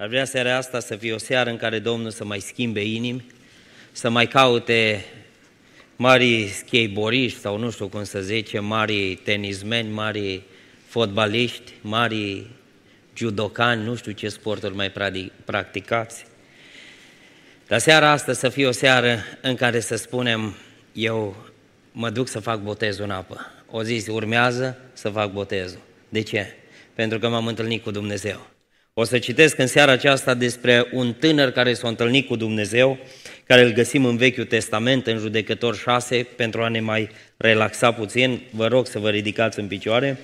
Ar vrea seara asta să fie o seară în care Domnul să mai schimbe inimi, să mai caute mari skateboardiști sau nu știu cum să zice, mari tenismeni, mari fotbaliști, mari judocani, nu știu ce sporturi mai practicați. Dar seara asta să fie o seară în care să spunem, eu mă duc să fac botezul în apă. O zi urmează să fac botezul. De ce? Pentru că m-am întâlnit cu Dumnezeu. O să citesc în seara aceasta despre un tânăr care s-a întâlnit cu Dumnezeu, care îl găsim în Vechiul Testament, în Judecător 6, pentru a ne mai relaxa puțin. Vă rog să vă ridicați în picioare.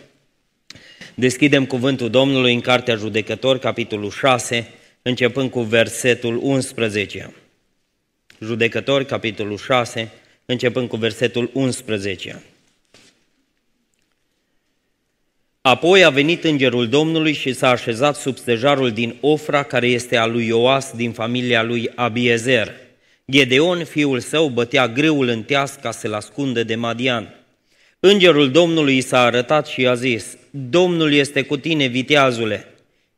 Deschidem cuvântul Domnului în Cartea Judecător, capitolul 6, începând cu versetul 11. Judecători, capitolul 6, începând cu versetul 11. Apoi a venit îngerul Domnului și s-a așezat sub stejarul din Ofra, care este a lui Ioas din familia lui Abiezer. Gedeon, fiul său, bătea greul în teas ca să-l ascundă de Madian. Îngerul Domnului s-a arătat și a zis, Domnul este cu tine, viteazule.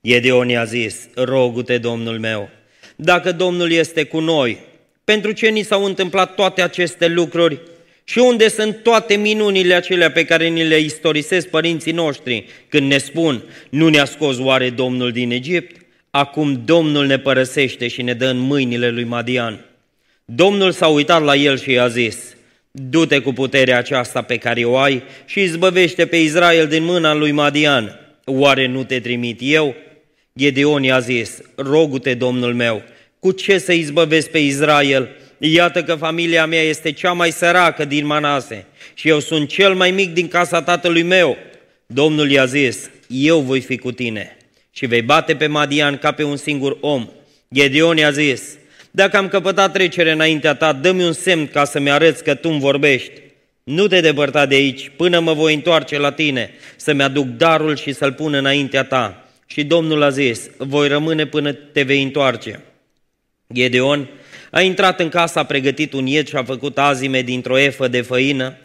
Gedeon i-a zis, rogu-te, Domnul meu, dacă Domnul este cu noi, pentru ce ni s-au întâmplat toate aceste lucruri și unde sunt toate minunile acelea pe care ni le istorisesc părinții noștri când ne spun, nu ne-a scos oare Domnul din Egipt? Acum Domnul ne părăsește și ne dă în mâinile lui Madian. Domnul s-a uitat la el și i-a zis, du-te cu puterea aceasta pe care o ai și izbăvește pe Israel din mâna lui Madian. Oare nu te trimit eu? Gedeon i-a zis, rogu-te, Domnul meu, cu ce să izbăvesc pe Israel? Iată că familia mea este cea mai săracă din Manase și eu sunt cel mai mic din casa tatălui meu. Domnul i-a zis, eu voi fi cu tine și vei bate pe Madian ca pe un singur om. Gedeon i-a zis, dacă am căpătat trecere înaintea ta, dă-mi un semn ca să-mi arăți că tu îmi vorbești. Nu te depărta de aici până mă voi întoarce la tine, să-mi aduc darul și să-l pun înaintea ta. Și Domnul a zis, voi rămâne până te vei întoarce. Gedeon a intrat în casă, a pregătit un iet și a făcut azime dintr-o efă de făină,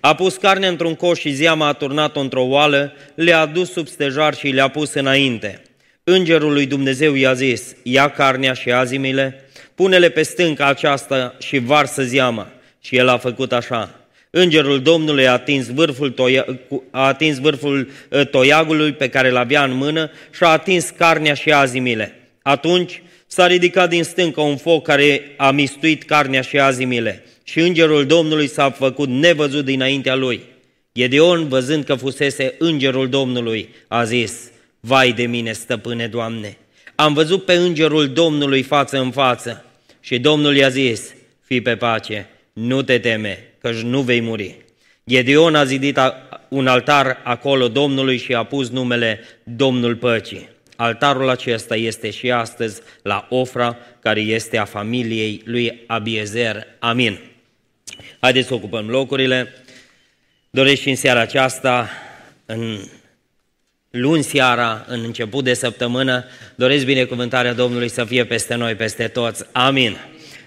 a pus carne într-un coș și zeama a turnat-o într-o oală, le-a adus sub stejar și le-a pus înainte. Îngerul lui Dumnezeu i-a zis, ia carnea și azimile, pune-le pe stânca aceasta și varsă zeama. Și el a făcut așa. Îngerul Domnului a atins vârful, toia, a atins vârful ă, toiagului pe care l avea în mână și a atins carnea și azimile. Atunci S-a ridicat din stâncă un foc care a mistuit carnea și azimile și îngerul Domnului s-a făcut nevăzut dinaintea lui. Gedeon, văzând că fusese îngerul Domnului, a zis, Vai de mine, stăpâne Doamne! Am văzut pe îngerul Domnului față în față și Domnul i-a zis, Fii pe pace, nu te teme, căci nu vei muri. Gedeon a zidit un altar acolo Domnului și a pus numele Domnul Păcii. Altarul acesta este și astăzi la Ofra, care este a familiei lui Abiezer. Amin. Haideți să ocupăm locurile. Doresc și în seara aceasta, în luni seara, în început de săptămână, doresc binecuvântarea Domnului să fie peste noi, peste toți. Amin.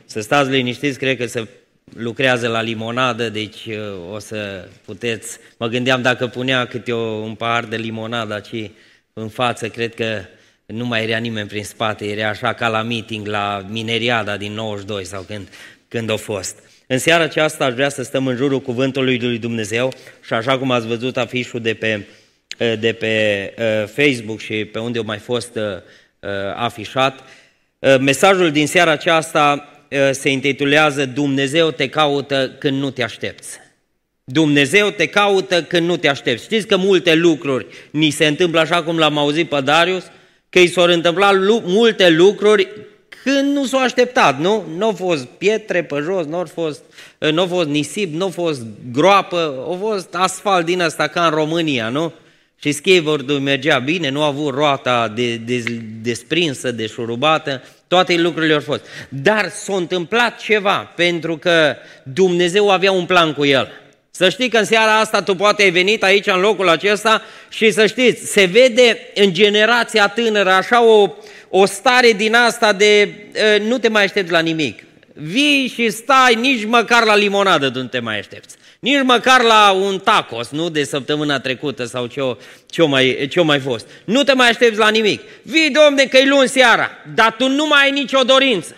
Să stați liniștiți, cred că se lucrează la limonadă, deci uh, o să puteți... Mă gândeam dacă punea câte o, un pahar de limonadă aici în față, cred că nu mai era nimeni prin spate, era așa ca la meeting la Mineriada din 92 sau când, când a fost. În seara aceasta aș vrea să stăm în jurul cuvântului lui Dumnezeu și așa cum ați văzut afișul de pe, de pe uh, Facebook și pe unde a mai fost uh, uh, afișat, mesajul din seara aceasta se intitulează Dumnezeu te caută când nu te aștepți. Dumnezeu te caută când nu te aștepți. Știți că multe lucruri ni se întâmplă așa cum l-am auzit pe Darius, că i s-au întâmplat multe lucruri când nu s-au așteptat, nu? Nu au fost pietre pe jos, nu au fost, nu au fost nisip, nu au fost groapă, au fost asfalt din asta ca în România, nu? Și skateboard mergea bine, nu a avut roata de, de, desprinsă, de șurubată, toate lucrurile au fost. Dar s-a întâmplat ceva, pentru că Dumnezeu avea un plan cu el. Să știi că în seara asta tu poate ai venit aici în locul acesta și să știți, se vede în generația tânără așa o, o stare din asta de uh, nu te mai aștepți la nimic. Vii și stai, nici măcar la limonadă nu te mai aștepți. Nici măcar la un tacos, nu de săptămâna trecută sau ce-o, ce-o, mai, ce-o mai fost. Nu te mai aștepți la nimic. Vii, domne, că e luni seara, dar tu nu mai ai nicio dorință.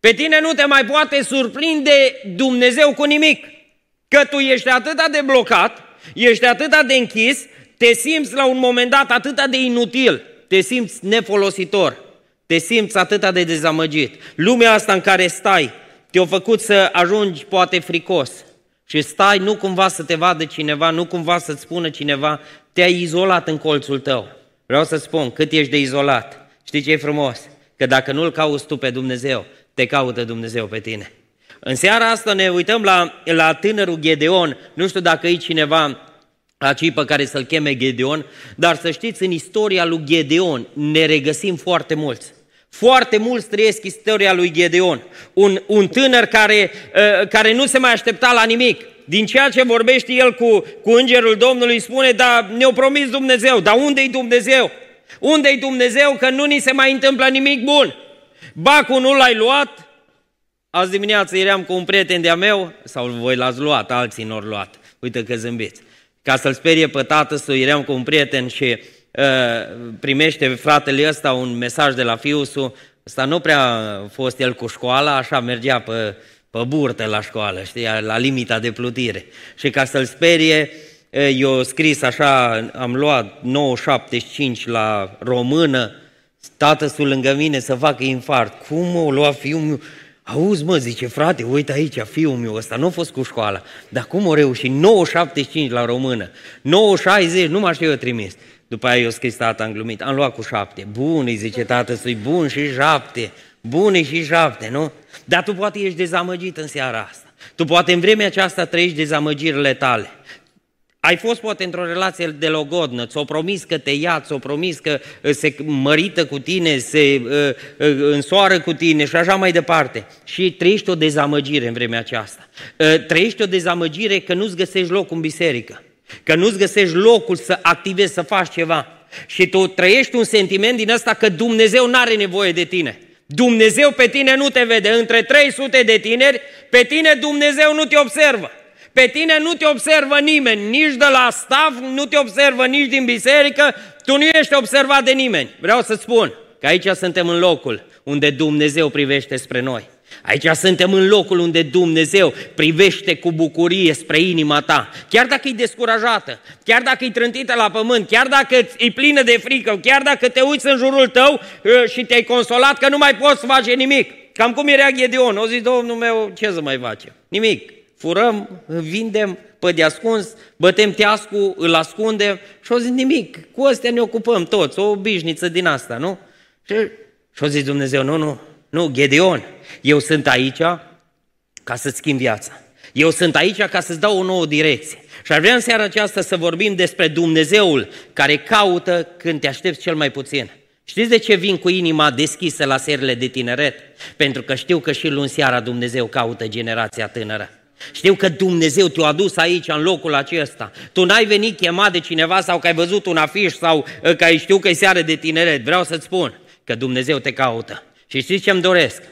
Pe tine nu te mai poate surprinde Dumnezeu cu nimic. Că tu ești atât de blocat, ești atât de închis, te simți la un moment dat atât de inutil, te simți nefolositor, te simți atât de dezamăgit. Lumea asta în care stai te-a făcut să ajungi poate fricos și stai nu cumva să te vadă cineva, nu cumva să-ți spună cineva, te-ai izolat în colțul tău. Vreau să spun, cât ești de izolat. Știi ce e frumos? Că dacă nu-L cauți tu pe Dumnezeu, te caută Dumnezeu pe tine. În seara asta ne uităm la, la tânărul Gedeon. Nu știu dacă e cineva acei pe care să-l cheme Gedeon, dar să știți, în istoria lui Gedeon ne regăsim foarte mulți. Foarte mulți trăiesc istoria lui Gedeon. Un, un tânăr care, uh, care nu se mai aștepta la nimic. Din ceea ce vorbește el cu, cu îngerul Domnului, spune, da, ne-o promis Dumnezeu, dar unde-i Dumnezeu? Unde-i Dumnezeu că nu ni se mai întâmplă nimic bun? Bacul nu l-ai luat? Azi dimineață eram cu un prieten de-a meu, sau voi l-ați luat, alții nu l luat. Uite că zâmbiți. Ca să-l sperie pe tată, să eram cu un prieten și uh, primește fratele ăsta un mesaj de la fiusul. Ăsta nu prea a fost el cu școala, așa mergea pe, pe burtă la școală, știi, la limita de plutire. Și ca să-l sperie, eu scris așa, am luat 9,75 la română, tată lângă mine să facă infart. Cum o lua fiul meu? Auzi mă, zice, frate, uite aici, fiul meu ăsta, nu a fost cu școala, dar cum o reușit? 9,75 la română, 9,60, nu mă știu eu trimis. După aia eu scris tata, am glumit, am luat cu șapte. Bun, îi zice tată, sui bun și șapte, bun și șapte, nu? Dar tu poate ești dezamăgit în seara asta. Tu poate în vremea aceasta trăiești dezamăgirile tale. Ai fost poate într-o relație de logodnă, ți-o promis că te ia, ți-o promis că uh, se mărită cu tine, se uh, uh, însoară cu tine și așa mai departe. Și trăiești o dezamăgire în vremea aceasta. Uh, trăiești o dezamăgire că nu-ți găsești loc în biserică, că nu-ți găsești locul să activezi, să faci ceva. Și tu trăiești un sentiment din ăsta că Dumnezeu nu are nevoie de tine. Dumnezeu pe tine nu te vede. Între 300 de tineri, pe tine Dumnezeu nu te observă. Pe tine nu te observă nimeni, nici de la staff, nu te observă nici din biserică, tu nu ești observat de nimeni. Vreau să spun că aici suntem în locul unde Dumnezeu privește spre noi. Aici suntem în locul unde Dumnezeu privește cu bucurie spre inima ta. Chiar dacă e descurajată, chiar dacă e trântită la pământ, chiar dacă e plină de frică, chiar dacă te uiți în jurul tău ă, și te-ai consolat că nu mai poți face nimic. Cam cum era Gedeon. O zis, Domnul meu, ce să mai facem? Nimic furăm, vindem pe de ascuns, bătem teascu, îl ascundem și o zis nimic, cu astea ne ocupăm toți, o obișniță din asta, nu? Și, și o zis Dumnezeu, nu, nu, nu, Gedeon, eu sunt aici ca să-ți schimb viața. Eu sunt aici ca să-ți dau o nouă direcție. Și ar vrea în seara aceasta să vorbim despre Dumnezeul care caută când te aștepți cel mai puțin. Știți de ce vin cu inima deschisă la serile de tineret? Pentru că știu că și luni seara Dumnezeu caută generația tânără. Știu că Dumnezeu te-a adus aici, în locul acesta. Tu n-ai venit chemat de cineva sau că ai văzut un afiș sau uh, că ai știu că e seară de tineret. Vreau să-ți spun că Dumnezeu te caută. Și știți ce-mi doresc?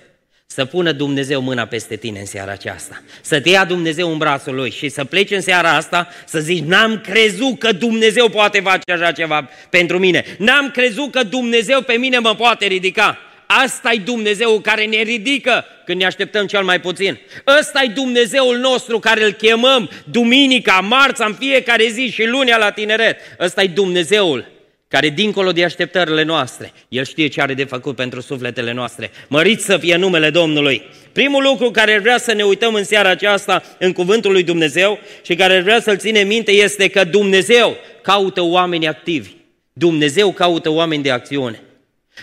Să pună Dumnezeu mâna peste tine în seara aceasta. Să te ia Dumnezeu în brațul Lui și să pleci în seara asta să zici, n-am crezut că Dumnezeu poate face așa ceva pentru mine. N-am crezut că Dumnezeu pe mine mă poate ridica. Asta e Dumnezeu care ne ridică când ne așteptăm cel mai puțin. Ăsta e Dumnezeul nostru care îl chemăm duminica, marța, în fiecare zi și lunea la tineret. Ăsta e Dumnezeul care dincolo de așteptările noastre, El știe ce are de făcut pentru sufletele noastre. Mărit să fie numele Domnului. Primul lucru care vrea să ne uităm în seara aceasta în cuvântul lui Dumnezeu și care vrea să-l ține minte este că Dumnezeu caută oameni activi. Dumnezeu caută oameni de acțiune.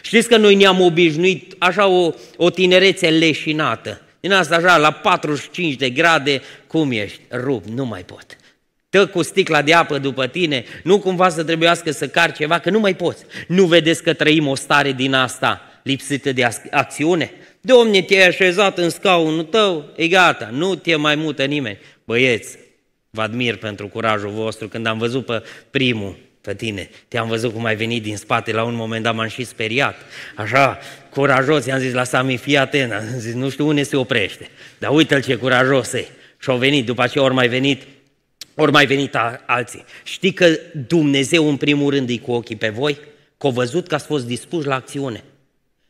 Știți că noi ne-am obișnuit așa o, o tinerețe leșinată. Din asta așa, la 45 de grade, cum ești? Rup, nu mai pot. Tă cu sticla de apă după tine, nu cumva să trebuiască să car ceva, că nu mai poți. Nu vedeți că trăim o stare din asta lipsită de acțiune? Domne, te-ai așezat în scaunul tău, e gata, nu te mai mută nimeni. Băieți, vă admir pentru curajul vostru când am văzut pe primul pe tine. Te-am văzut cum ai venit din spate, la un moment dat m-am și speriat. Așa, curajos, i-am zis la Sami, fii atent, am zis, nu știu unde se oprește, dar uite-l ce curajos e. Și au venit, după aceea ori mai venit, ori mai venit alții. Știi că Dumnezeu în primul rând e cu ochii pe voi? Că au văzut că ați fost dispuși la acțiune.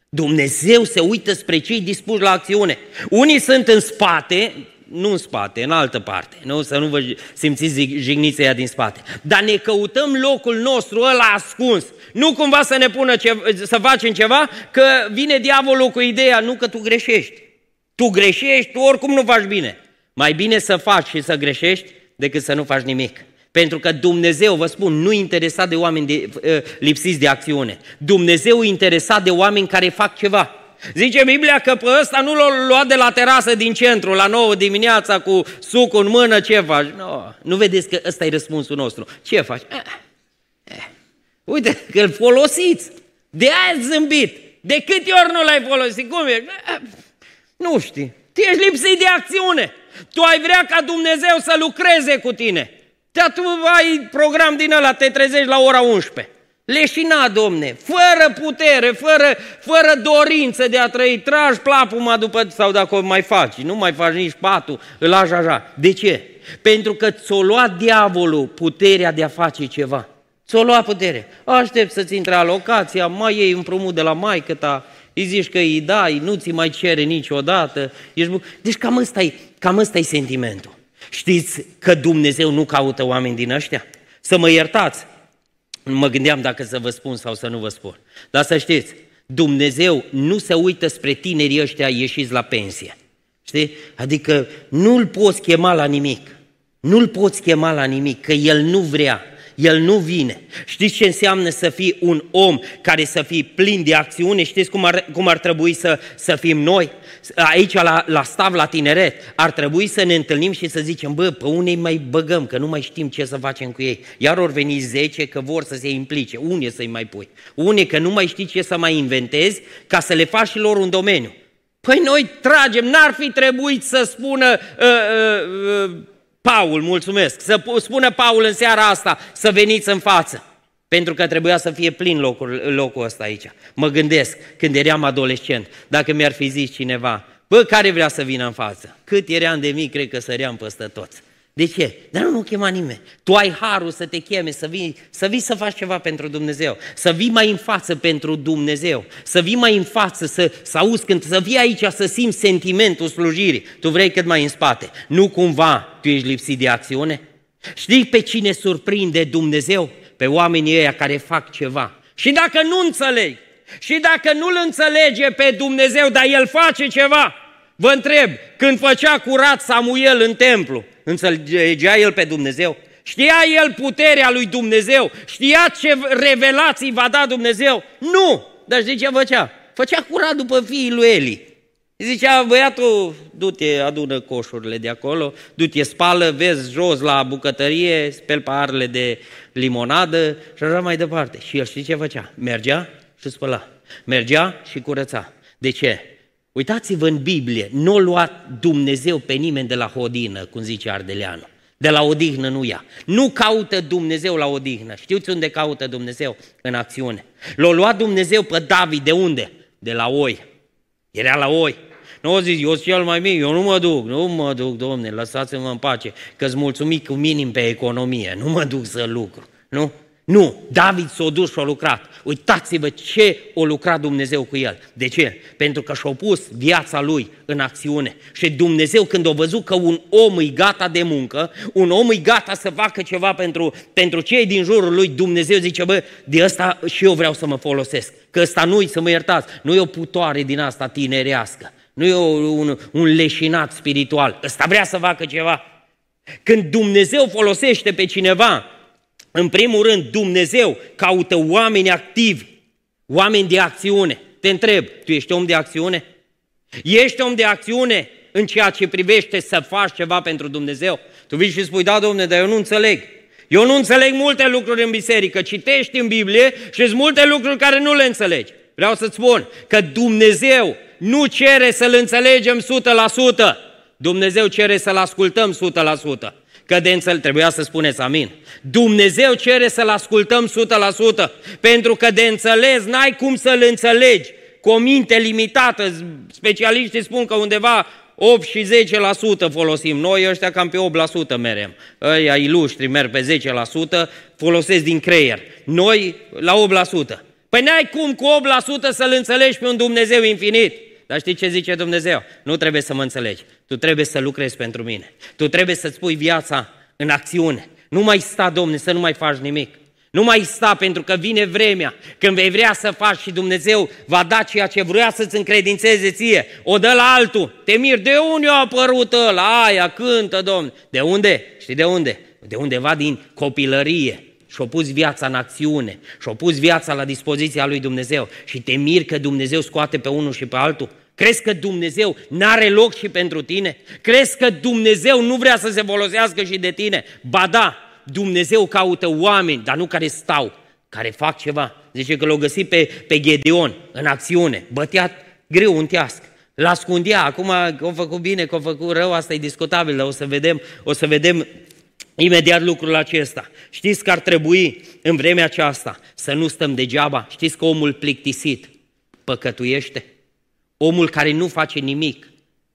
Dumnezeu se uită spre cei dispuși la acțiune. Unii sunt în spate, nu în spate, în altă parte, nu? să nu vă simțiți jignița ea din spate. Dar ne căutăm locul nostru ăla ascuns. Nu cumva să ne pună ce, să facem ceva, că vine diavolul cu ideea, nu că tu greșești. Tu greșești, tu oricum nu faci bine. Mai bine să faci și să greșești decât să nu faci nimic. Pentru că Dumnezeu, vă spun, nu interesat de oameni de, uh, lipsiți de acțiune. Dumnezeu e interesat de oameni care fac ceva. Zice Biblia că pe ăsta nu l-a luat de la terasă din centru, la 9 dimineața, cu suc în mână, ce faci? No, nu vedeți că ăsta e răspunsul nostru. Ce faci? Eh, eh. Uite că îl folosiți. De aia zâmbit. De câte ori nu l-ai folosit? Cum e? Eh, nu știi. Tu ești lipsit de acțiune. Tu ai vrea ca Dumnezeu să lucreze cu tine. Dar tu ai program din ăla, te trezești la ora 11. Leșina, domne, fără putere, fără, fără dorință de a trăi, tragi plapuma după, sau dacă o mai faci, nu mai faci nici patul, îl lași așa. De ce? Pentru că ți-o luat diavolul puterea de a face ceva. Ți-o luat putere. Aștept să-ți intre alocația, mai iei împrumut de la maică ta, îi zici că îi dai, nu ți mai cere niciodată. Ești bu- deci cam ăsta, e, cam ăsta e sentimentul. Știți că Dumnezeu nu caută oameni din ăștia? Să mă iertați, mă gândeam dacă să vă spun sau să nu vă spun. Dar să știți, Dumnezeu nu se uită spre tinerii ăștia ieșiți la pensie. Știi? Adică nu-l poți chema la nimic. Nu-l poți chema la nimic, că el nu vrea. El nu vine. Știți ce înseamnă să fii un om care să fii plin de acțiune? Știți cum ar, cum ar trebui să, să fim noi? Aici, la, la stav, la tineret, ar trebui să ne întâlnim și să zicem, bă, pe unei mai băgăm, că nu mai știm ce să facem cu ei. Iar ori veni 10 că vor să se implice. Unde să-i mai pui? Unde că nu mai știi ce să mai inventezi ca să le faci și lor un domeniu. Păi noi tragem, n-ar fi trebuit să spună uh, uh, uh, Paul, mulțumesc, să spună Paul în seara asta să veniți în față. Pentru că trebuia să fie plin locul, locul ăsta aici. Mă gândesc, când eram adolescent, dacă mi-ar fi zis cineva, bă, care vrea să vină în față? Cât eram de mic, cred că săream peste toți. De ce? Dar nu mă chema nimeni. Tu ai harul să te cheme, să vii, să vii să faci ceva pentru Dumnezeu, să vii mai în față pentru Dumnezeu, să vii mai în față, să, să auzi când, să vii aici, să simți sentimentul slujirii. Tu vrei cât mai în spate. Nu cumva tu ești lipsit de acțiune? Știi pe cine surprinde Dumnezeu? Pe oamenii ăia care fac ceva. Și dacă nu înțeleg, și dacă nu-L înțelege pe Dumnezeu, dar El face ceva, vă întreb, când făcea curat Samuel în templu, Înțelegea el pe Dumnezeu? Știa el puterea lui Dumnezeu? Știa ce revelații va da Dumnezeu? Nu! Dar știi ce făcea? Făcea curat după fiii lui Eli. Zicea, băiatul, du-te, adună coșurile de acolo, du-te, spală, vezi jos la bucătărie, spel paharele de limonadă și așa mai departe. Și el știi ce făcea? Mergea și spăla. Mergea și curăța. De ce? Uitați-vă în Biblie, nu a luat Dumnezeu pe nimeni de la hodină, cum zice Ardeleanu. De la odihnă nu ia. Nu caută Dumnezeu la odihnă. Știți unde caută Dumnezeu? În acțiune. L-a luat Dumnezeu pe David de unde? De la oi. Era la oi. Nu o zis, eu sunt cel mai mic, eu nu mă duc, nu mă duc, domne, lăsați-mă în pace, că-ți mulțumit cu minim pe economie, nu mă duc să lucru, nu? Nu, David s-a dus și a lucrat. Uitați-vă ce a lucrat Dumnezeu cu el. De ce? Pentru că și-a pus viața lui în acțiune. Și Dumnezeu când a văzut că un om e gata de muncă, un om e gata să facă ceva pentru, pentru cei din jurul lui, Dumnezeu zice, bă, de ăsta și eu vreau să mă folosesc. Că ăsta nu-i, să mă iertați, nu e o putoare din asta tinerească. Nu e un, un leșinat spiritual. Ăsta vrea să facă ceva. Când Dumnezeu folosește pe cineva, în primul rând, Dumnezeu caută oameni activi, oameni de acțiune. Te întreb, tu ești om de acțiune? Ești om de acțiune în ceea ce privește să faci ceva pentru Dumnezeu? Tu vii și spui, da, domne, dar eu nu înțeleg. Eu nu înțeleg multe lucruri în biserică, citești în Biblie și sunt multe lucruri care nu le înțelegi. Vreau să-ți spun că Dumnezeu nu cere să-L înțelegem 100%, Dumnezeu cere să-L ascultăm 100%. Că de înțeles, trebuia să spuneți amin. Dumnezeu cere să-L ascultăm 100%, pentru că de înțeles n-ai cum să-L înțelegi cu o minte limitată. Specialiștii spun că undeva 8 și 10% folosim noi, ăștia cam pe 8% merem. Ăia iluștri merg pe 10%, folosesc din creier. Noi la 8%. Păi n-ai cum cu 8% să-L înțelegi pe un Dumnezeu infinit. Dar știi ce zice Dumnezeu? Nu trebuie să mă înțelegi. Tu trebuie să lucrezi pentru mine. Tu trebuie să-ți pui viața în acțiune. Nu mai sta, Domne, să nu mai faci nimic. Nu mai sta pentru că vine vremea când vei vrea să faci și Dumnezeu va da ceea ce vrea să-ți încredințeze ție. O dă la altul. Te mir, de unde a apărut ăla? Aia cântă, Domne. De unde? Știi de unde? De undeva din copilărie. Și-a pus viața în acțiune. Și-a pus viața la dispoziția lui Dumnezeu. Și te mir că Dumnezeu scoate pe unul și pe altul. Crezi că Dumnezeu n-are loc și pentru tine? Crezi că Dumnezeu nu vrea să se folosească și de tine? Ba da, Dumnezeu caută oameni, dar nu care stau, care fac ceva. Zice că l-au găsit pe, pe Gedeon în acțiune, bătea greu un teasc. L-ascundea, acum că a făcut bine, că a făcut rău, asta e discutabil, dar o să vedem, o să vedem imediat lucrul acesta. Știți că ar trebui în vremea aceasta să nu stăm degeaba? Știți că omul plictisit păcătuiește? Omul care nu face nimic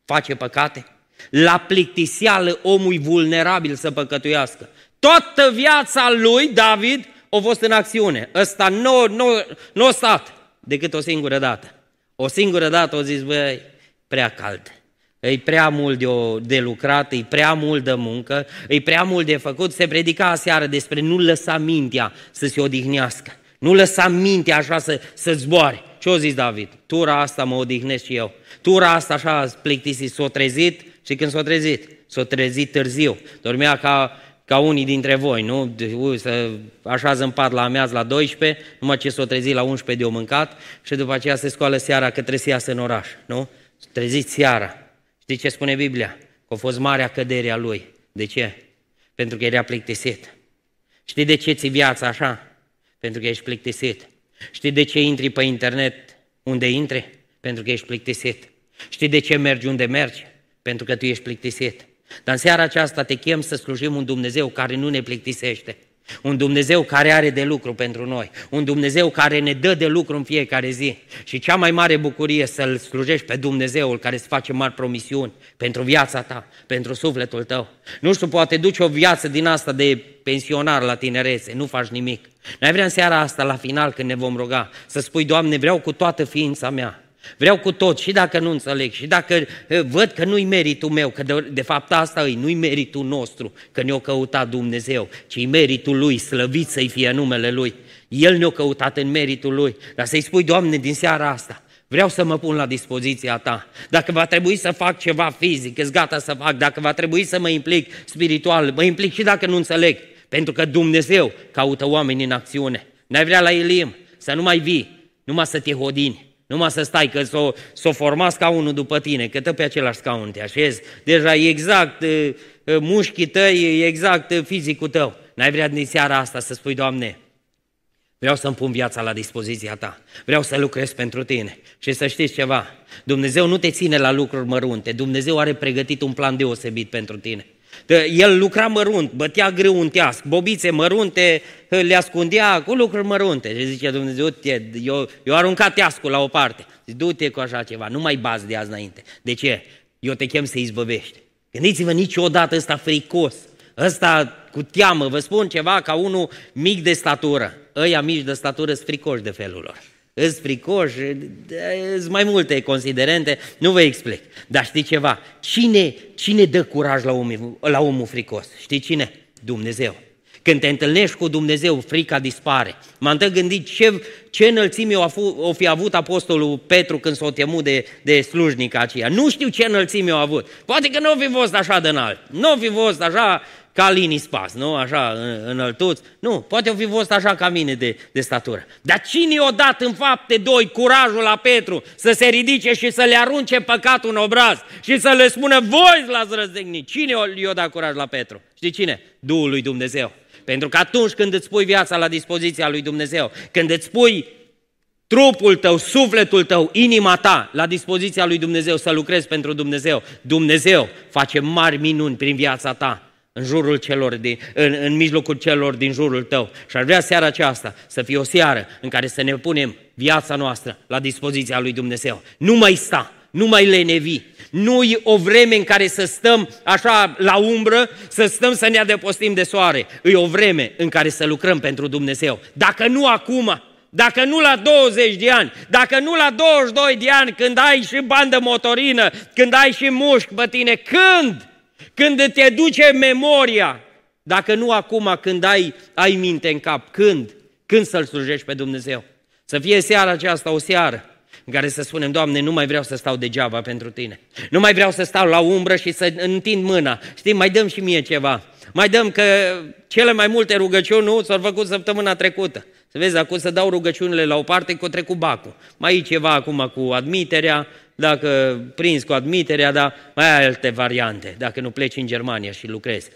face păcate? La plictiseală omul vulnerabil să păcătuiască. Toată viața lui, David, a fost în acțiune. Ăsta nu, nu, nu a stat decât o singură dată. O singură dată o zis, băi, prea cald. E prea mult de, o, de lucrat, e prea mult de muncă, e prea mult de făcut. Se predica aseară despre nu lăsa mintea să se odihnească. Nu lăsa mintea așa să, să zboare. Ce o zis David? Tura asta mă odihnesc și eu. Tura asta așa plictisit, s-o trezit și când s-o trezit? S-o trezit târziu. Dormea ca ca unii dintre voi, nu? Ui, să așează în pat la amiaz la 12, numai ce s-o trezi la 11 de-o mâncat și după aceea se scoală seara că trebuie să iasă în oraș, nu? Treziți seara. Știți ce spune Biblia? Că a fost marea cădere a lui. De ce? Pentru că era plictisit. Știi de ce ți viața așa? Pentru că ești plictisit. Știi de ce intri pe internet unde intri? Pentru că ești plictisit. Știi de ce mergi unde mergi? Pentru că tu ești plictisit. Dar în seara aceasta te chem să slujim un Dumnezeu care nu ne plictisește. Un Dumnezeu care are de lucru pentru noi. Un Dumnezeu care ne dă de lucru în fiecare zi. Și cea mai mare bucurie să-L slujești pe Dumnezeul care îți face mari promisiuni pentru viața ta, pentru sufletul tău. Nu știu, poate duci o viață din asta de pensionar la tinerețe, nu faci nimic. Noi vrem seara asta, la final, când ne vom ruga, să spui, Doamne, vreau cu toată ființa mea Vreau cu tot, și dacă nu înțeleg, și dacă eh, văd că nu-i meritul meu, că de, de fapt asta e, nu-i meritul nostru, că ne-o căutat Dumnezeu, ci meritul Lui, slăvit să-i fie numele Lui. El ne-a căutat în meritul Lui. Dar să-i spui, Doamne, din seara asta, vreau să mă pun la dispoziția Ta. Dacă va trebui să fac ceva fizic, ești gata să fac. Dacă va trebui să mă implic spiritual, mă implic și dacă nu înțeleg. Pentru că Dumnezeu caută oameni în acțiune. N-ai vrea la Elim să nu mai vii, numai să te hodini numai să stai, că s-o, s-o forma scaunul după tine, că tă pe același scaun te așezi. Deja e exact mușchii tăi, e exact fizicul tău. N-ai vrea din seara asta să spui, Doamne, vreau să-mi pun viața la dispoziția Ta. Vreau să lucrez pentru Tine. Și să știți ceva, Dumnezeu nu te ține la lucruri mărunte. Dumnezeu are pregătit un plan deosebit pentru tine. El lucra mărunt, bătea greu un teasc, bobițe mărunte, le ascundea cu lucruri mărunte. Și zice Dumnezeu, eu, eu aruncat teascul la o parte. Zice, du-te cu așa ceva, nu mai bazi de azi înainte. De ce? Eu te chem să izbăvești. Gândiți-vă niciodată ăsta fricos, ăsta cu teamă, vă spun ceva ca unul mic de statură. Ăia mici de statură sunt fricoși de felul lor îți fricoși, sunt mai multe considerente, nu vă explic. Dar știi ceva? Cine, cine dă curaj la omul, la omul fricos? Știi cine? Dumnezeu. Când te întâlnești cu Dumnezeu, frica dispare. M-am gândit ce, ce înălțime o, o fi avut apostolul Petru când s-o temut de, de slujnica aceea. Nu știu ce înălțime o avut. Poate că nu o fi fost așa de înalt. Nu o fi fost așa ca linii spas, nu? Așa, înăltuți. Nu, poate o fi fost așa ca mine de, de statură. Dar cine o dat în fapte doi curajul la Petru să se ridice și să le arunce păcatul în obraz și să le spună voi l-ați răzdegni? Cine i-o dat curaj la Petru? Știi cine? Duhul lui Dumnezeu. Pentru că atunci când îți pui viața la dispoziția lui Dumnezeu, când îți pui trupul tău, sufletul tău, inima ta la dispoziția lui Dumnezeu să lucrezi pentru Dumnezeu, Dumnezeu face mari minuni prin viața ta în jurul celor din, în, în mijlocul celor din jurul tău. Și ar vrea seara aceasta să fie o seară în care să ne punem viața noastră la dispoziția lui Dumnezeu. Nu mai sta, nu mai lenevi, Nu e o vreme în care să stăm așa la umbră, să stăm să ne adăpostim de soare. E o vreme în care să lucrăm pentru Dumnezeu. Dacă nu acum, dacă nu la 20 de ani, dacă nu la 22 de ani, când ai și bandă motorină, când ai și mușchi pe tine, când? Când te duce memoria, dacă nu acum când ai, ai minte în cap, când? Când să-L slujești pe Dumnezeu? Să fie seara aceasta o seară în care să spunem, Doamne, nu mai vreau să stau degeaba pentru Tine. Nu mai vreau să stau la umbră și să întind mâna. Știi, mai dăm și mie ceva. Mai dăm că cele mai multe rugăciuni nu s-au făcut săptămâna trecută. Să vezi, acum să dau rugăciunile la o parte, cu trecut bacul. Mai e ceva acum cu admiterea, dacă prins cu admiterea, dar mai ai alte variante, dacă nu pleci în Germania și lucrezi.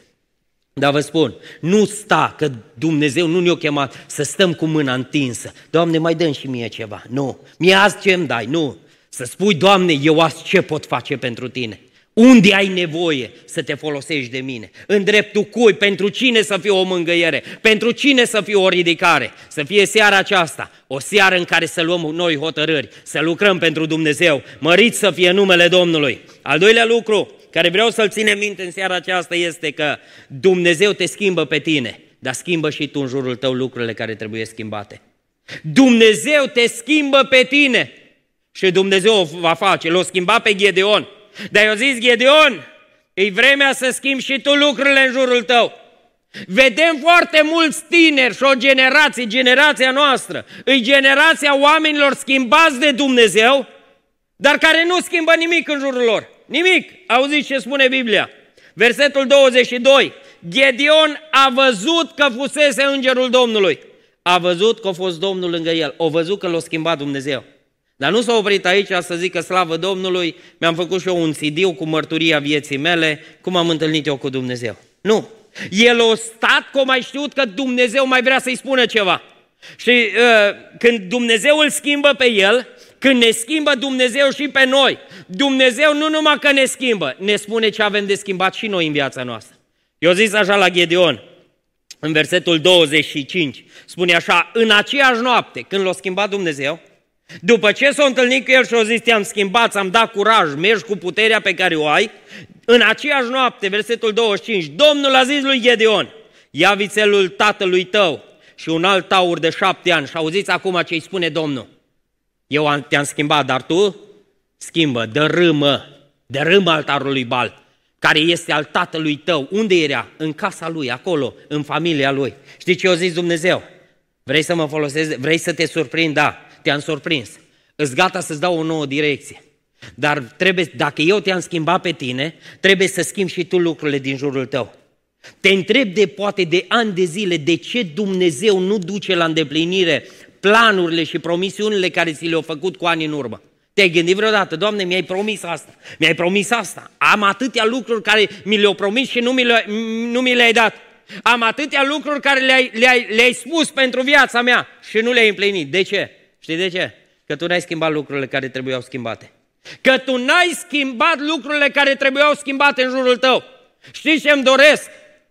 Dar vă spun, nu sta că Dumnezeu nu ne-a chemat să stăm cu mâna întinsă. Doamne, mai dăm și mie ceva. Nu. Mie azi ce îmi dai? Nu. Să spui, Doamne, eu azi ce pot face pentru Tine? Unde ai nevoie să te folosești de mine? În dreptul cui? Pentru cine să fie o mângâiere? Pentru cine să fie o ridicare? Să fie seara aceasta, o seară în care să luăm noi hotărâri, să lucrăm pentru Dumnezeu. Mărit să fie numele Domnului. Al doilea lucru, care vreau să-l ținem minte în seara aceasta este că Dumnezeu te schimbă pe tine, dar schimbă și tu în jurul tău lucrurile care trebuie schimbate. Dumnezeu te schimbă pe tine și Dumnezeu o va face. L-a schimbat pe Gedeon. Dar eu zis, Gedeon, e vremea să schimbi și tu lucrurile în jurul tău. Vedem foarte mulți tineri și o generație, generația noastră, e generația oamenilor schimbați de Dumnezeu, dar care nu schimbă nimic în jurul lor. Nimic. Auziți ce spune Biblia? Versetul 22. Gedeon a văzut că fusese îngerul Domnului. A văzut că a fost Domnul lângă el. O văzut că l-a schimbat Dumnezeu. Dar nu s-a oprit aici să zică slavă Domnului, mi-am făcut și eu un cd cu mărturia vieții mele, cum am întâlnit eu cu Dumnezeu. Nu. El a stat că mai știut că Dumnezeu mai vrea să-i spună ceva. Și uh, când Dumnezeu îl schimbă pe el, când ne schimbă Dumnezeu și pe noi, Dumnezeu nu numai că ne schimbă, ne spune ce avem de schimbat și noi în viața noastră. Eu zis așa la Gedeon, în versetul 25, spune așa, în aceeași noapte, când l-a schimbat Dumnezeu, după ce s-a întâlnit cu el și a zis, te-am schimbat, am dat curaj, mergi cu puterea pe care o ai, în aceeași noapte, versetul 25, Domnul a zis lui Gedeon, ia vițelul tatălui tău și un alt taur de șapte ani și auziți acum ce îi spune Domnul. Eu te-am schimbat, dar tu schimbă, dărâmă, dărâmă altarul lui Bal, care este al tatălui tău. Unde era? În casa lui, acolo, în familia lui. Știi ce a zis Dumnezeu? Vrei să mă folosesc? Vrei să te surprind? Da, te-am surprins. Îți gata să-ți dau o nouă direcție. Dar trebuie, dacă eu te-am schimbat pe tine, trebuie să schimbi și tu lucrurile din jurul tău. Te întreb de poate de ani de zile de ce Dumnezeu nu duce la îndeplinire planurile și promisiunile care ți le-au făcut cu ani în urmă. Te-ai gândit vreodată, Doamne, mi-ai promis asta, mi-ai promis asta. Am atâtea lucruri care mi le-au promis și nu mi, le, nu mi le-ai dat. Am atâtea lucruri care le-ai, le-ai, le-ai spus pentru viața mea și nu le-ai împlinit. De ce? Știi de ce? Că tu n-ai schimbat lucrurile care trebuiau schimbate. Că tu n-ai schimbat lucrurile care trebuiau schimbate în jurul tău. Știi ce îmi doresc?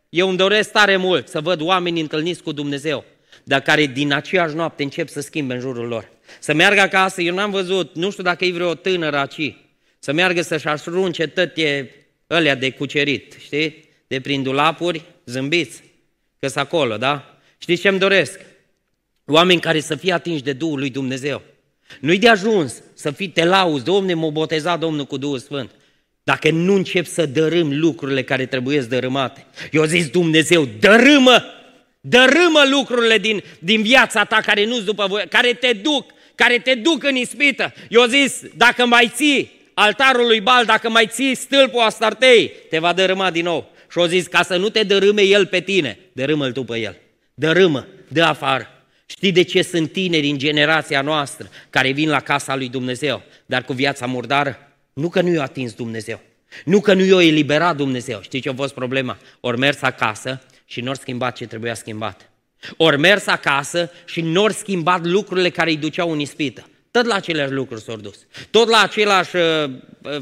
Eu îmi doresc tare mult să văd oameni întâlniți cu Dumnezeu dar care din aceeași noapte încep să schimbe în jurul lor. Să meargă acasă, eu n-am văzut, nu știu dacă e vreo tânără aici, să meargă să-și arunce tătie ălea de cucerit, știi? De prin dulapuri, zâmbiți, că sunt acolo, da? Știți ce-mi doresc? Oameni care să fie atinși de Duhul lui Dumnezeu. Nu-i de ajuns să fii te lauzi, Domne, m-a botezat Domnul cu Duhul Sfânt. Dacă nu încep să dărâm lucrurile care trebuie dărâmate. Eu zis Dumnezeu, dărâmă Dărâmă lucrurile din, din viața ta care nu după voi, care te duc, care te duc în ispită. Eu zis, dacă mai ții altarul lui Bal, dacă mai ții stâlpul Astartei, te va dărâma din nou. Și o zis, ca să nu te dărâme el pe tine, dărâmă-l tu pe el. Dărâmă, dă afară. Știi de ce sunt tineri în generația noastră care vin la casa lui Dumnezeu, dar cu viața murdară? Nu că nu i-a atins Dumnezeu, nu că nu i-a eliberat Dumnezeu. Știi ce a fost problema? Ori mers acasă și nu ori schimbat ce trebuia schimbat. Ori mers acasă și nu ori schimbat lucrurile care îi duceau în ispită. Tot la aceleași lucruri s-au dus. Tot la același uh,